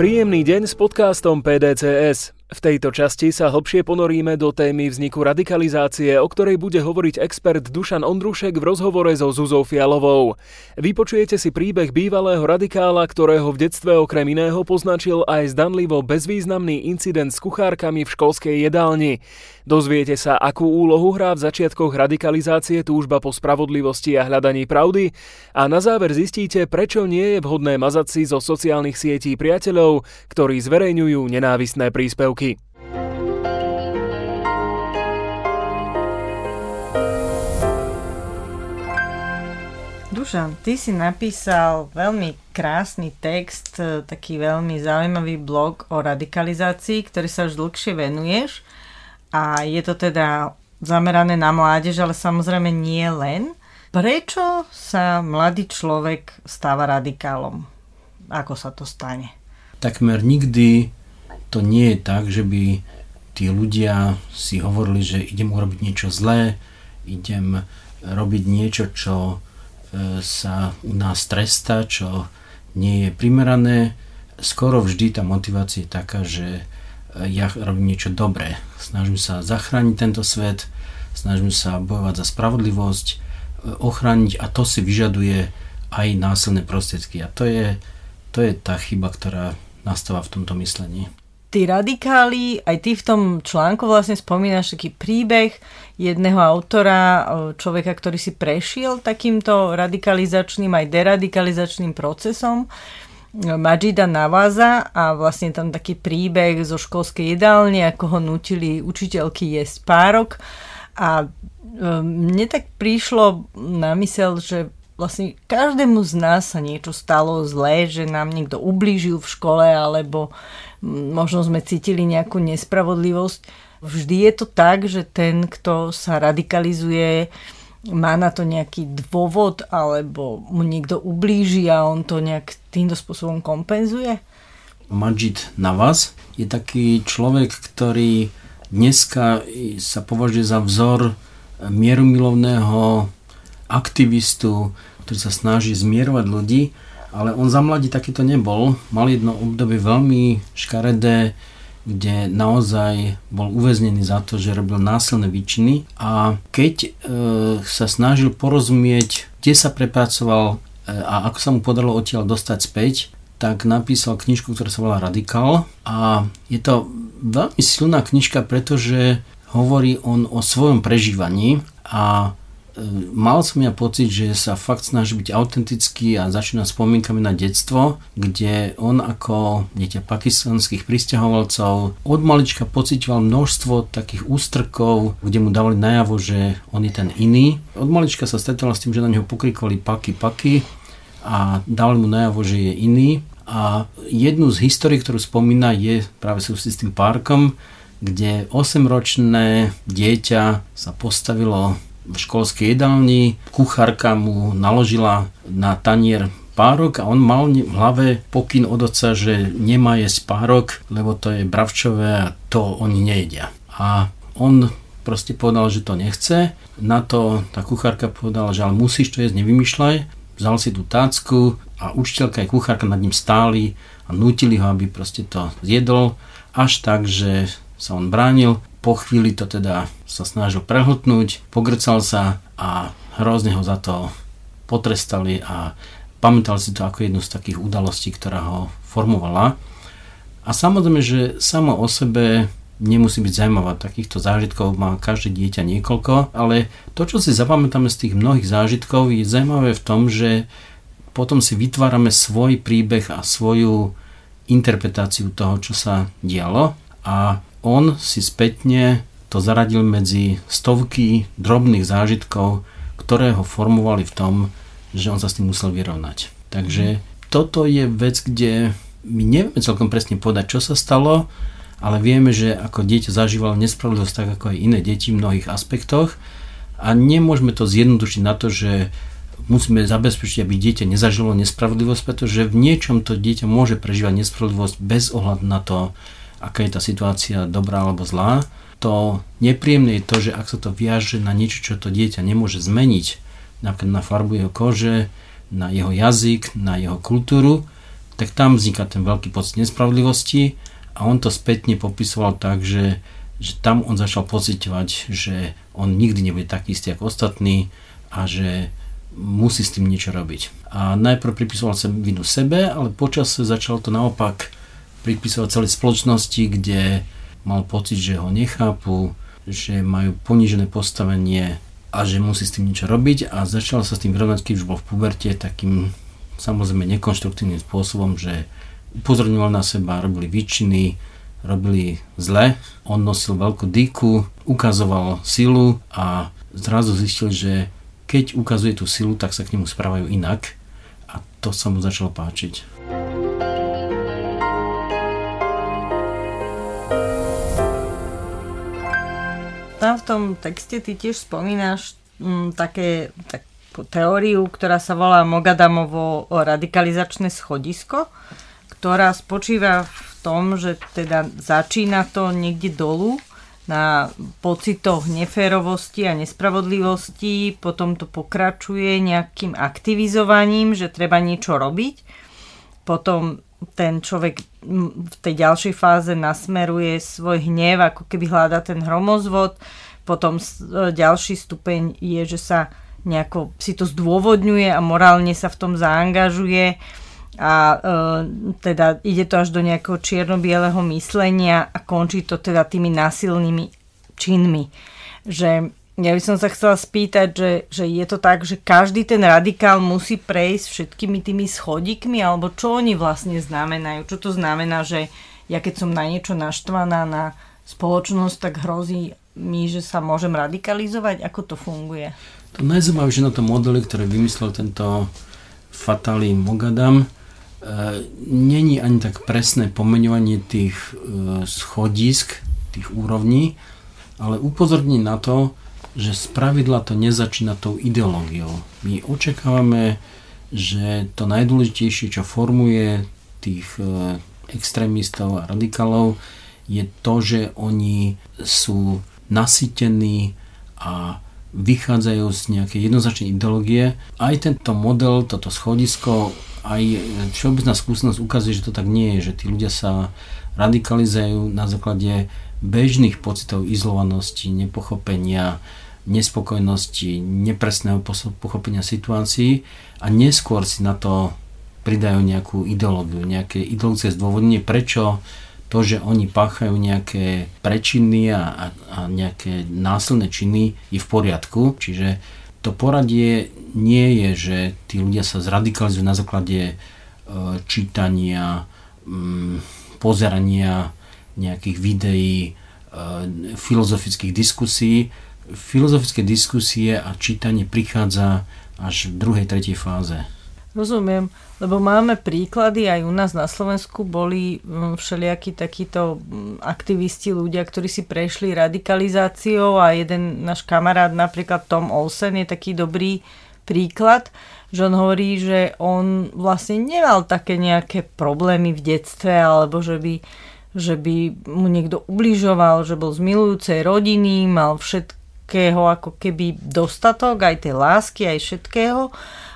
Príjemný deň s podcastom PDCS. V tejto časti sa hlbšie ponoríme do témy vzniku radikalizácie, o ktorej bude hovoriť expert Dušan Ondrušek v rozhovore so Zuzou Fialovou. Vypočujete si príbeh bývalého radikála, ktorého v detstve okrem iného poznačil aj zdanlivo bezvýznamný incident s kuchárkami v školskej jedálni. Dozviete sa, akú úlohu hrá v začiatkoch radikalizácie túžba po spravodlivosti a hľadaní pravdy a na záver zistíte, prečo nie je vhodné mazať si zo sociálnych sietí priateľov, ktorí zverejňujú nenávistné príspevky roky. Dušan, ty si napísal veľmi krásny text, e, taký veľmi zaujímavý blog o radikalizácii, ktorý sa už dlhšie venuješ a je to teda zamerané na mládež, ale samozrejme nie len. Prečo sa mladý človek stáva radikálom? Ako sa to stane? Takmer nikdy to nie je tak, že by tí ľudia si hovorili, že idem urobiť niečo zlé, idem robiť niečo, čo e, sa u nás trestá, čo nie je primerané. Skoro vždy tá motivácia je taká, že e, ja robím niečo dobré. Snažím sa zachrániť tento svet, snažím sa bojovať za spravodlivosť, e, ochrániť a to si vyžaduje aj násilné prostriedky. A to je, to je tá chyba, ktorá nastáva v tomto myslení tí radikáli, aj ty v tom článku vlastne spomínaš taký príbeh jedného autora, človeka, ktorý si prešiel takýmto radikalizačným aj deradikalizačným procesom, Majida Naváza a vlastne tam taký príbeh zo školskej jedálne, ako ho nutili učiteľky jesť párok. A e, mne tak prišlo na mysel, že vlastne každému z nás sa niečo stalo zlé, že nám niekto ublížil v škole alebo možno sme cítili nejakú nespravodlivosť. Vždy je to tak, že ten, kto sa radikalizuje, má na to nejaký dôvod alebo mu niekto ublíži a on to nejak týmto spôsobom kompenzuje? Majid Navas je taký človek, ktorý dneska sa považuje za vzor mierumilovného aktivistu, ktorý sa snaží zmierovať ľudí ale on za mladí takýto nebol. Mal jedno obdobie veľmi škaredé, kde naozaj bol uväznený za to, že robil násilné výčiny a keď e, sa snažil porozumieť, kde sa prepracoval e, a ako sa mu podarilo odtiaľ dostať späť, tak napísal knižku, ktorá sa volá Radikál a je to veľmi silná knižka, pretože hovorí on o svojom prežívaní a mal som ja pocit, že sa fakt snaží byť autentický a začína spomienkami na detstvo, kde on ako dieťa pakistanských pristahovalcov od malička pocitoval množstvo takých ústrkov, kde mu dávali najavo, že on je ten iný. Od malička sa stretol s tým, že na neho pokrikovali paky, paky a dávali mu najavo, že je iný. A jednu z histórií, ktorú spomína, je práve súvisí s tým parkom, kde 8-ročné dieťa sa postavilo v školskej jedálni. Kuchárka mu naložila na tanier párok a on mal v hlave pokyn od oca, že nemá jesť párok, lebo to je bravčové a to oni nejedia. A on proste povedal, že to nechce. Na to tá kuchárka povedala, že ale musíš to jesť, nevymýšľaj. Vzal si tú tácku a učiteľka aj kuchárka nad ním stáli a nutili ho, aby proste to zjedol. Až tak, že sa on bránil po chvíli to teda sa snažil prehltnúť, pogrcal sa a hrozne ho za to potrestali a pamätal si to ako jednu z takých udalostí, ktorá ho formovala. A samozrejme, že samo o sebe nemusí byť zaujímavá. Takýchto zážitkov má každé dieťa niekoľko, ale to, čo si zapamätáme z tých mnohých zážitkov, je zaujímavé v tom, že potom si vytvárame svoj príbeh a svoju interpretáciu toho, čo sa dialo a on si spätne to zaradil medzi stovky drobných zážitkov, ktoré ho formovali v tom, že on sa s tým musel vyrovnať. Takže toto je vec, kde my nevieme celkom presne povedať, čo sa stalo, ale vieme, že ako dieťa zažívalo nespravodlivosť tak ako aj iné deti v mnohých aspektoch a nemôžeme to zjednodušiť na to, že musíme zabezpečiť, aby dieťa nezažilo nespravodlivosť, pretože v niečom to dieťa môže prežívať nespravodlivosť bez ohľadu na to, aká je tá situácia dobrá alebo zlá. To nepríjemné je to, že ak sa to viaže na niečo, čo to dieťa nemôže zmeniť, napríklad na farbu jeho kože, na jeho jazyk, na jeho kultúru, tak tam vzniká ten veľký pocit nespravodlivosti a on to spätne popisoval tak, že, že tam on začal pocitovať, že on nikdy nebude taký istý ako ostatní a že musí s tým niečo robiť. A najprv pripisoval sa vinu sebe, ale počas začal to naopak pripisovať celej spoločnosti, kde mal pocit, že ho nechápu, že majú ponížené postavenie a že musí s tým niečo robiť a začal sa s tým vyrovnať, keď už bol v puberte, takým samozrejme nekonštruktívnym spôsobom, že upozorňoval na seba, robili výčiny, robili zle, on nosil veľkú dýku, ukazoval silu a zrazu zistil, že keď ukazuje tú silu, tak sa k nemu správajú inak a to sa mu začalo páčiť. Tam v tom texte ty tiež spomínaš m, mm, také, takú teóriu, ktorá sa volá Mogadamovo radikalizačné schodisko, ktorá spočíva v tom, že teda začína to niekde dolu na pocitoch neférovosti a nespravodlivosti, potom to pokračuje nejakým aktivizovaním, že treba niečo robiť, potom ten človek v tej ďalšej fáze nasmeruje svoj hnev, ako keby hľada ten hromozvod. Potom e, ďalší stupeň je, že sa nejako si to zdôvodňuje a morálne sa v tom zaangažuje a e, teda ide to až do nejakého čierno-bieleho myslenia a končí to teda tými násilnými činmi. Že ja by som sa chcela spýtať, že, že je to tak, že každý ten radikál musí prejsť všetkými tými schodíkmi, alebo čo oni vlastne znamenajú? Čo to znamená, že ja keď som na niečo naštvaná na spoločnosť, tak hrozí mi, že sa môžem radikalizovať? Ako to funguje? To najzaujímavejšie na tom modeli, ktoré vymyslel tento Fatali Mogadam, e, není ani tak presné pomenovanie tých e, schodisk, tých úrovní, ale upozorní na to, že z pravidla to nezačína tou ideológiou. My očakávame, že to najdôležitejšie, čo formuje tých e, extrémistov a radikálov, je to, že oni sú nasytení a vychádzajú z nejakej jednoznačnej ideológie. Aj tento model, toto schodisko, aj všeobecná skúsenosť ukazuje, že to tak nie je, že tí ľudia sa radikalizujú na základe bežných pocitov izolovanosti, nepochopenia, nespokojnosti, nepresného pochopenia situácií a neskôr si na to pridajú nejakú ideológiu, nejaké ideologické zdôvodnenie, prečo to, že oni páchajú nejaké prečiny a, a, nejaké násilné činy je v poriadku. Čiže to poradie nie je, že tí ľudia sa zradikalizujú na základe e, čítania, m, pozerania nejakých videí, e, filozofických diskusí, filozofické diskusie a čítanie prichádza až v druhej, tretej fáze. Rozumiem, lebo máme príklady, aj u nás na Slovensku boli mm, všelijakí takíto mm, aktivisti, ľudia, ktorí si prešli radikalizáciou a jeden náš kamarát, napríklad Tom Olsen, je taký dobrý príklad, že on hovorí, že on vlastne nemal také nejaké problémy v detstve, alebo že by, že by mu niekto ubližoval, že bol z milujúcej rodiny, mal všetkého ako keby dostatok, aj tej lásky, aj všetkého,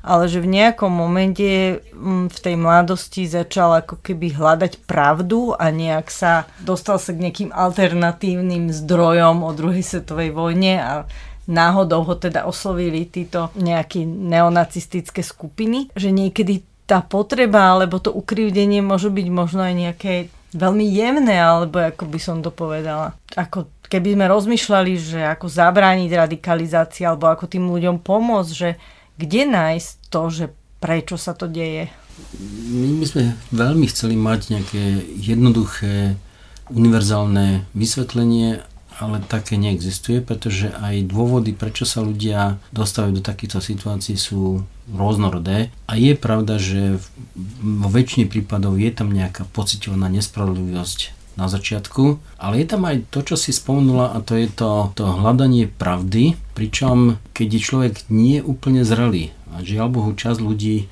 ale že v nejakom momente mm, v tej mladosti začal ako keby hľadať pravdu a nejak sa dostal sa k nejakým alternatívnym zdrojom o druhej svetovej vojne a náhodou ho teda oslovili títo nejaké neonacistické skupiny, že niekedy tá potreba alebo to ukrivdenie môže byť možno aj nejaké veľmi jemné, alebo ako by som to povedala. Ako keby sme rozmýšľali, že ako zabrániť radikalizácii, alebo ako tým ľuďom pomôcť, že kde nájsť to, že prečo sa to deje? My by sme veľmi chceli mať nejaké jednoduché, univerzálne vysvetlenie, ale také neexistuje, pretože aj dôvody, prečo sa ľudia dostávajú do takýchto situácií sú rôznorodé a je pravda, že vo väčšine prípadov je tam nejaká pocitovaná nespravodlivosť na začiatku, ale je tam aj to, čo si spomenula a to je to, to hľadanie pravdy, pričom keď je človek nie úplne zrelý a žiaľ Bohu čas ľudí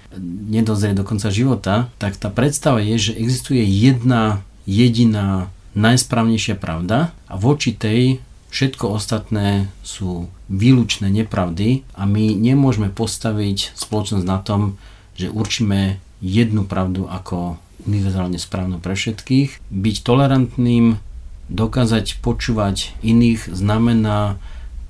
nedozrie do konca života, tak tá predstava je, že existuje jedna jediná najsprávnejšia pravda a voči tej všetko ostatné sú výlučné nepravdy a my nemôžeme postaviť spoločnosť na tom, že určíme jednu pravdu ako univerzálne správnu pre všetkých. Byť tolerantným, dokázať počúvať iných znamená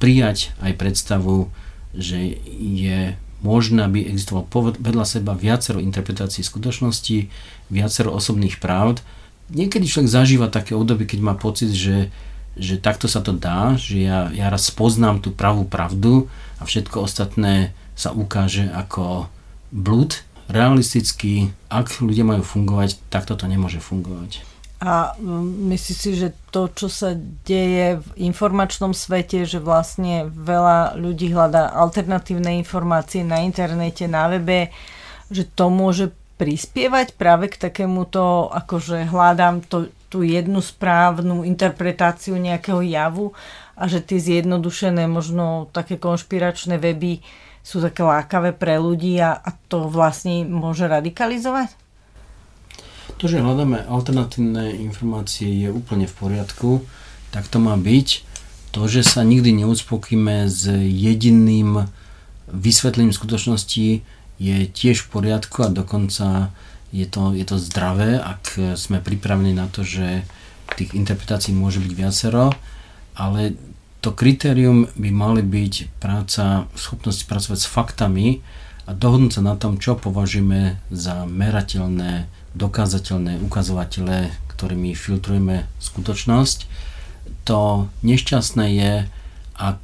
prijať aj predstavu, že je možné, aby existovalo vedľa seba viacero interpretácií skutočnosti, viacero osobných pravd. Niekedy človek zažíva také obdobie, keď má pocit, že, že takto sa to dá, že ja, ja raz poznám tú pravú pravdu a všetko ostatné sa ukáže ako blúd. Realisticky, ak ľudia majú fungovať, takto to nemôže fungovať. A mm, myslíš si, že to, čo sa deje v informačnom svete, že vlastne veľa ľudí hľadá alternatívne informácie na internete, na webe, že to môže prispievať práve k takémuto, akože hľadám to, tú jednu správnu interpretáciu nejakého javu a že tie zjednodušené, možno také konšpiračné weby sú také lákavé pre ľudí a, a to vlastne môže radikalizovať? To, že hľadáme alternatívne informácie je úplne v poriadku, tak to má byť. To, že sa nikdy neuspokíme s jediným vysvetlením skutočnosti je tiež v poriadku a dokonca je to, je to zdravé, ak sme pripravení na to, že tých interpretácií môže byť viacero, ale to kritérium by mali byť práca, schopnosť pracovať s faktami a dohodnúť sa na tom, čo považujeme za merateľné dokázateľné ukazovatele, ktorými filtrujeme skutočnosť. To nešťastné je, ak,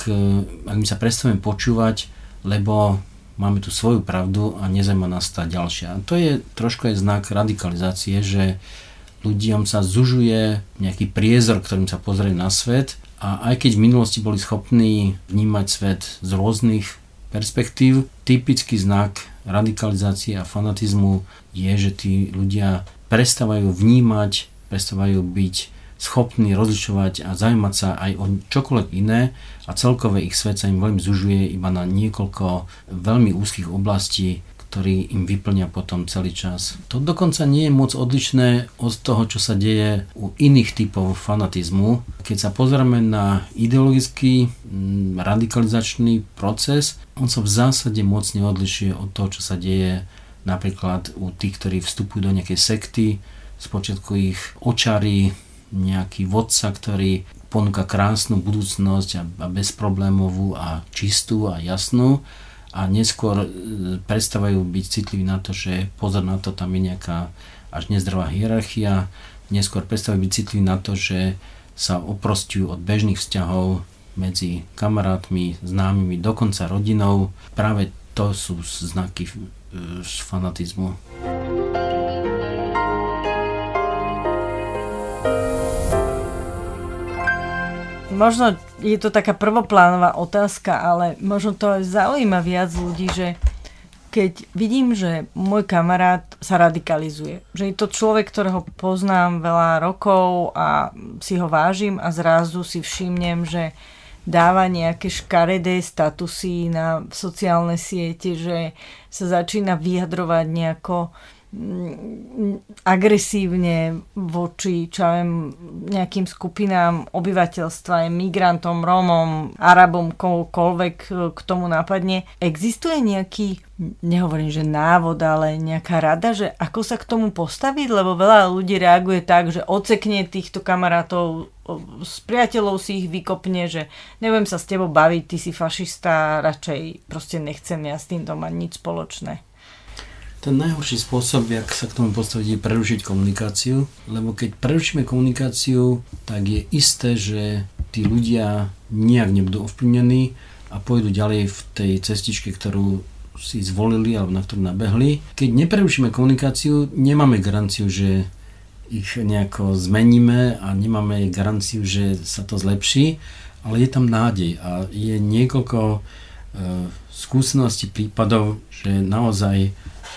ak my sa prestavíme počúvať, lebo máme tu svoju pravdu a nezaujíma nás tá ďalšia. A to je trošku aj znak radikalizácie, že ľuďom sa zužuje nejaký priezor, ktorým sa pozerajú na svet a aj keď v minulosti boli schopní vnímať svet z rôznych perspektív, typický znak radikalizácie a fanatizmu je, že tí ľudia prestávajú vnímať, prestávajú byť schopní rozlišovať a zaujímať sa aj o čokoľvek iné a celkové ich svet sa im veľmi zužuje iba na niekoľko veľmi úzkých oblastí, ktorý im vyplňa potom celý čas. To dokonca nie je moc odlišné od toho, čo sa deje u iných typov fanatizmu. Keď sa pozrieme na ideologický mm, radikalizačný proces, on sa v zásade moc neodlišuje od toho, čo sa deje napríklad u tých, ktorí vstupujú do nejakej sekty, spočiatku ich očarí nejaký vodca, ktorý ponúka krásnu budúcnosť a, a bezproblémovú a čistú a jasnú a neskôr e, prestávajú byť citliví na to, že pozor na to, tam je nejaká až nezdravá hierarchia, neskôr prestávajú byť citliví na to, že sa oprostujú od bežných vzťahov medzi kamarátmi, známymi, dokonca rodinou. Práve to sú znaky e, fanatizmu. Možno je to taká prvoplánová otázka, ale možno to aj zaujíma viac ľudí, že keď vidím, že môj kamarát sa radikalizuje, že je to človek, ktorého poznám veľa rokov a si ho vážim a zrazu si všimnem, že dáva nejaké škaredé statusy na sociálne siete, že sa začína vyjadrovať nejako agresívne voči čo viem, nejakým skupinám obyvateľstva, migrantom, Rómom, Arabom, kohokoľvek k tomu nápadne. Existuje nejaký, nehovorím, že návod, ale nejaká rada, že ako sa k tomu postaviť, lebo veľa ľudí reaguje tak, že ocekne týchto kamarátov s priateľov si ich vykopne, že neviem sa s tebou baviť, ty si fašista, radšej proste nechcem ja s týmto mať nič spoločné. Ten najhorší spôsob, jak sa k tomu postaviť, je prerušiť komunikáciu, lebo keď prerušíme komunikáciu, tak je isté, že tí ľudia nejak nebudú ovplyvnení a pôjdu ďalej v tej cestičke, ktorú si zvolili alebo na ktorú nabehli. Keď neprerušíme komunikáciu, nemáme garanciu, že ich nejako zmeníme a nemáme garanciu, že sa to zlepší, ale je tam nádej a je niekoľko e, skúseností, prípadov, že naozaj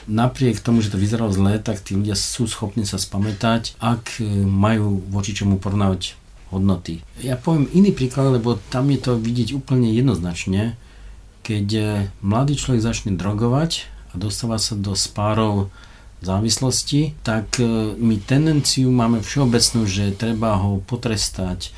napriek tomu, že to vyzeralo zle, tak tí ľudia sú schopní sa spamätať, ak e, majú voči čomu porovnávať hodnoty. Ja poviem iný príklad, lebo tam je to vidieť úplne jednoznačne. Keď e, mladý človek začne drogovať a dostáva sa do spárov závislosti, tak e, my tendenciu máme všeobecnú, že treba ho potrestať,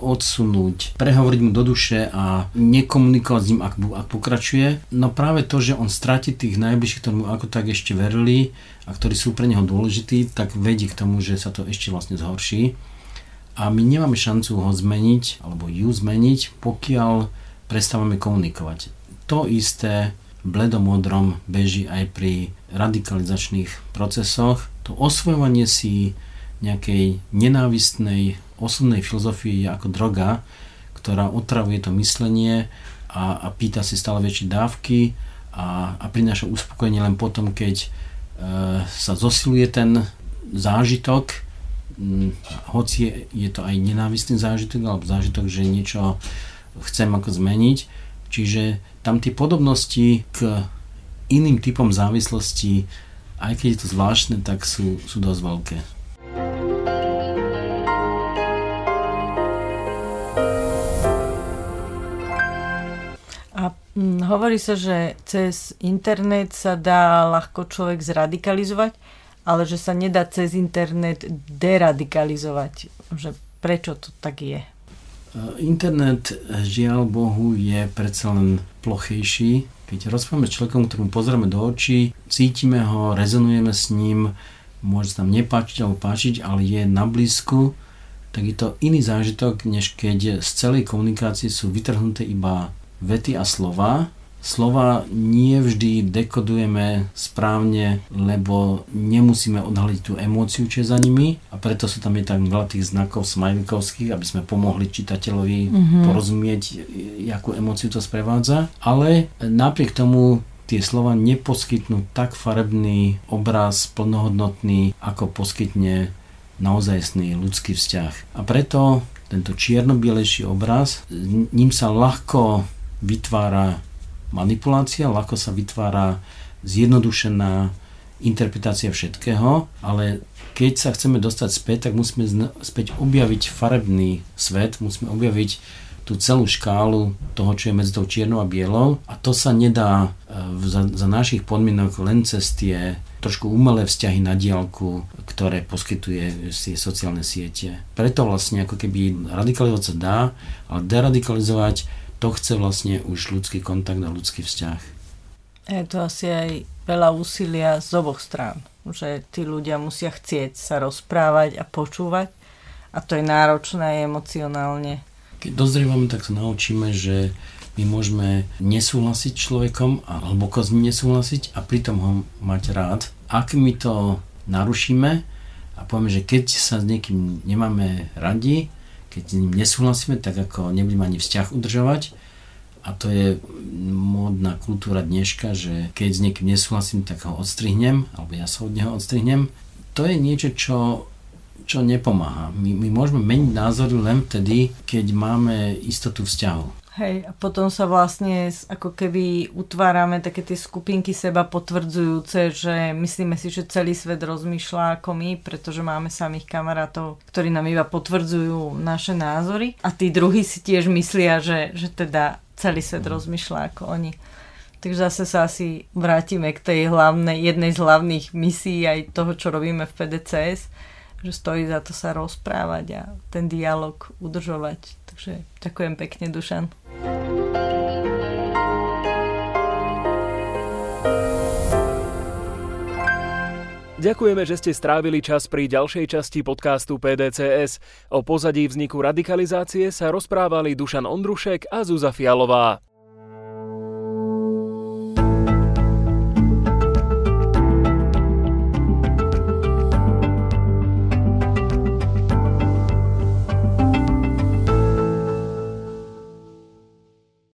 odsunúť, prehovoriť mu do duše a nekomunikovať s ním, ak, ak pokračuje. No práve to, že on stratí tých najbližších, ktorí mu ako tak ešte verili a ktorí sú pre neho dôležití, tak vedie k tomu, že sa to ešte vlastne zhorší. A my nemáme šancu ho zmeniť, alebo ju zmeniť, pokiaľ prestávame komunikovať. To isté bledomodrom beží aj pri radikalizačných procesoch. To osvojovanie si nejakej nenávistnej osobnej filozofii je ako droga, ktorá otravuje to myslenie a, a pýta si stále väčšie dávky a, a prináša uspokojenie len potom, keď e, sa zosiluje ten zážitok, hm, hoci je, je to aj nenávistný zážitok alebo zážitok, že niečo chcem ako zmeniť. Čiže tam tie podobnosti k iným typom závislosti, aj keď je to zvláštne, tak sú, sú dosť veľké. Hovorí sa, že cez internet sa dá ľahko človek zradikalizovať, ale že sa nedá cez internet deradikalizovať. Že prečo to tak je? E, internet, žiaľ Bohu, je predsa len plochejší. Keď rozprávame s človekom, ktorým pozrieme do očí, cítime ho, rezonujeme s ním, môže sa nám nepáčiť alebo páčiť, ale je na blízku, tak je to iný zážitok, než keď z celej komunikácie sú vytrhnuté iba vety a slova. Slova nie vždy dekodujeme správne, lebo nemusíme odhaliť tú emóciu, čo je za nimi a preto sú tam je tak veľa tých znakov smajlikovských, aby sme pomohli čitateľovi mm-hmm. porozumieť, akú emóciu to sprevádza. Ale napriek tomu tie slova neposkytnú tak farebný obraz, plnohodnotný, ako poskytne naozajstný ľudský vzťah. A preto tento čierno-bielejší obraz, ním sa ľahko vytvára manipulácia, ľahko sa vytvára zjednodušená interpretácia všetkého, ale keď sa chceme dostať späť, tak musíme späť objaviť farebný svet, musíme objaviť tú celú škálu toho, čo je medzi tou čiernou a bielou a to sa nedá e, za, za našich podmienok len cez tie trošku umelé vzťahy na diálku, ktoré poskytuje tie sociálne siete. Preto vlastne ako keby radikalizovať sa dá, ale deradikalizovať to chce vlastne už ľudský kontakt a ľudský vzťah. Je to asi aj veľa úsilia z oboch strán, že tí ľudia musia chcieť sa rozprávať a počúvať a to je náročné aj emocionálne. Keď dozrievame, tak sa naučíme, že my môžeme nesúhlasiť človekom a hlboko s ním nesúhlasiť a pritom ho mať rád. Ak my to narušíme a povieme, že keď sa s niekým nemáme radi, keď s ním nesúhlasíme, tak ako nebudeme ani vzťah udržovať. A to je módna kultúra dneška, že keď s niekým nesúhlasím, tak ho odstrihnem, alebo ja sa od neho odstrihnem. To je niečo, čo, čo nepomáha. My, my môžeme meniť názory len vtedy, keď máme istotu vzťahu. Hej, a potom sa vlastne ako keby utvárame také tie skupinky seba potvrdzujúce, že myslíme si, že celý svet rozmýšľa ako my, pretože máme samých kamarátov, ktorí nám iba potvrdzujú naše názory a tí druhí si tiež myslia, že, že teda celý svet mm. rozmýšľa ako oni. Takže zase sa asi vrátime k tej hlavnej, jednej z hlavných misií aj toho, čo robíme v PDCS, že stojí za to sa rozprávať a ten dialog udržovať. Takže ďakujem pekne, Dušan. Ďakujeme, že ste strávili čas pri ďalšej časti podcastu PDCS. O pozadí vzniku radikalizácie sa rozprávali Dušan Ondrušek a Zuza Fialová.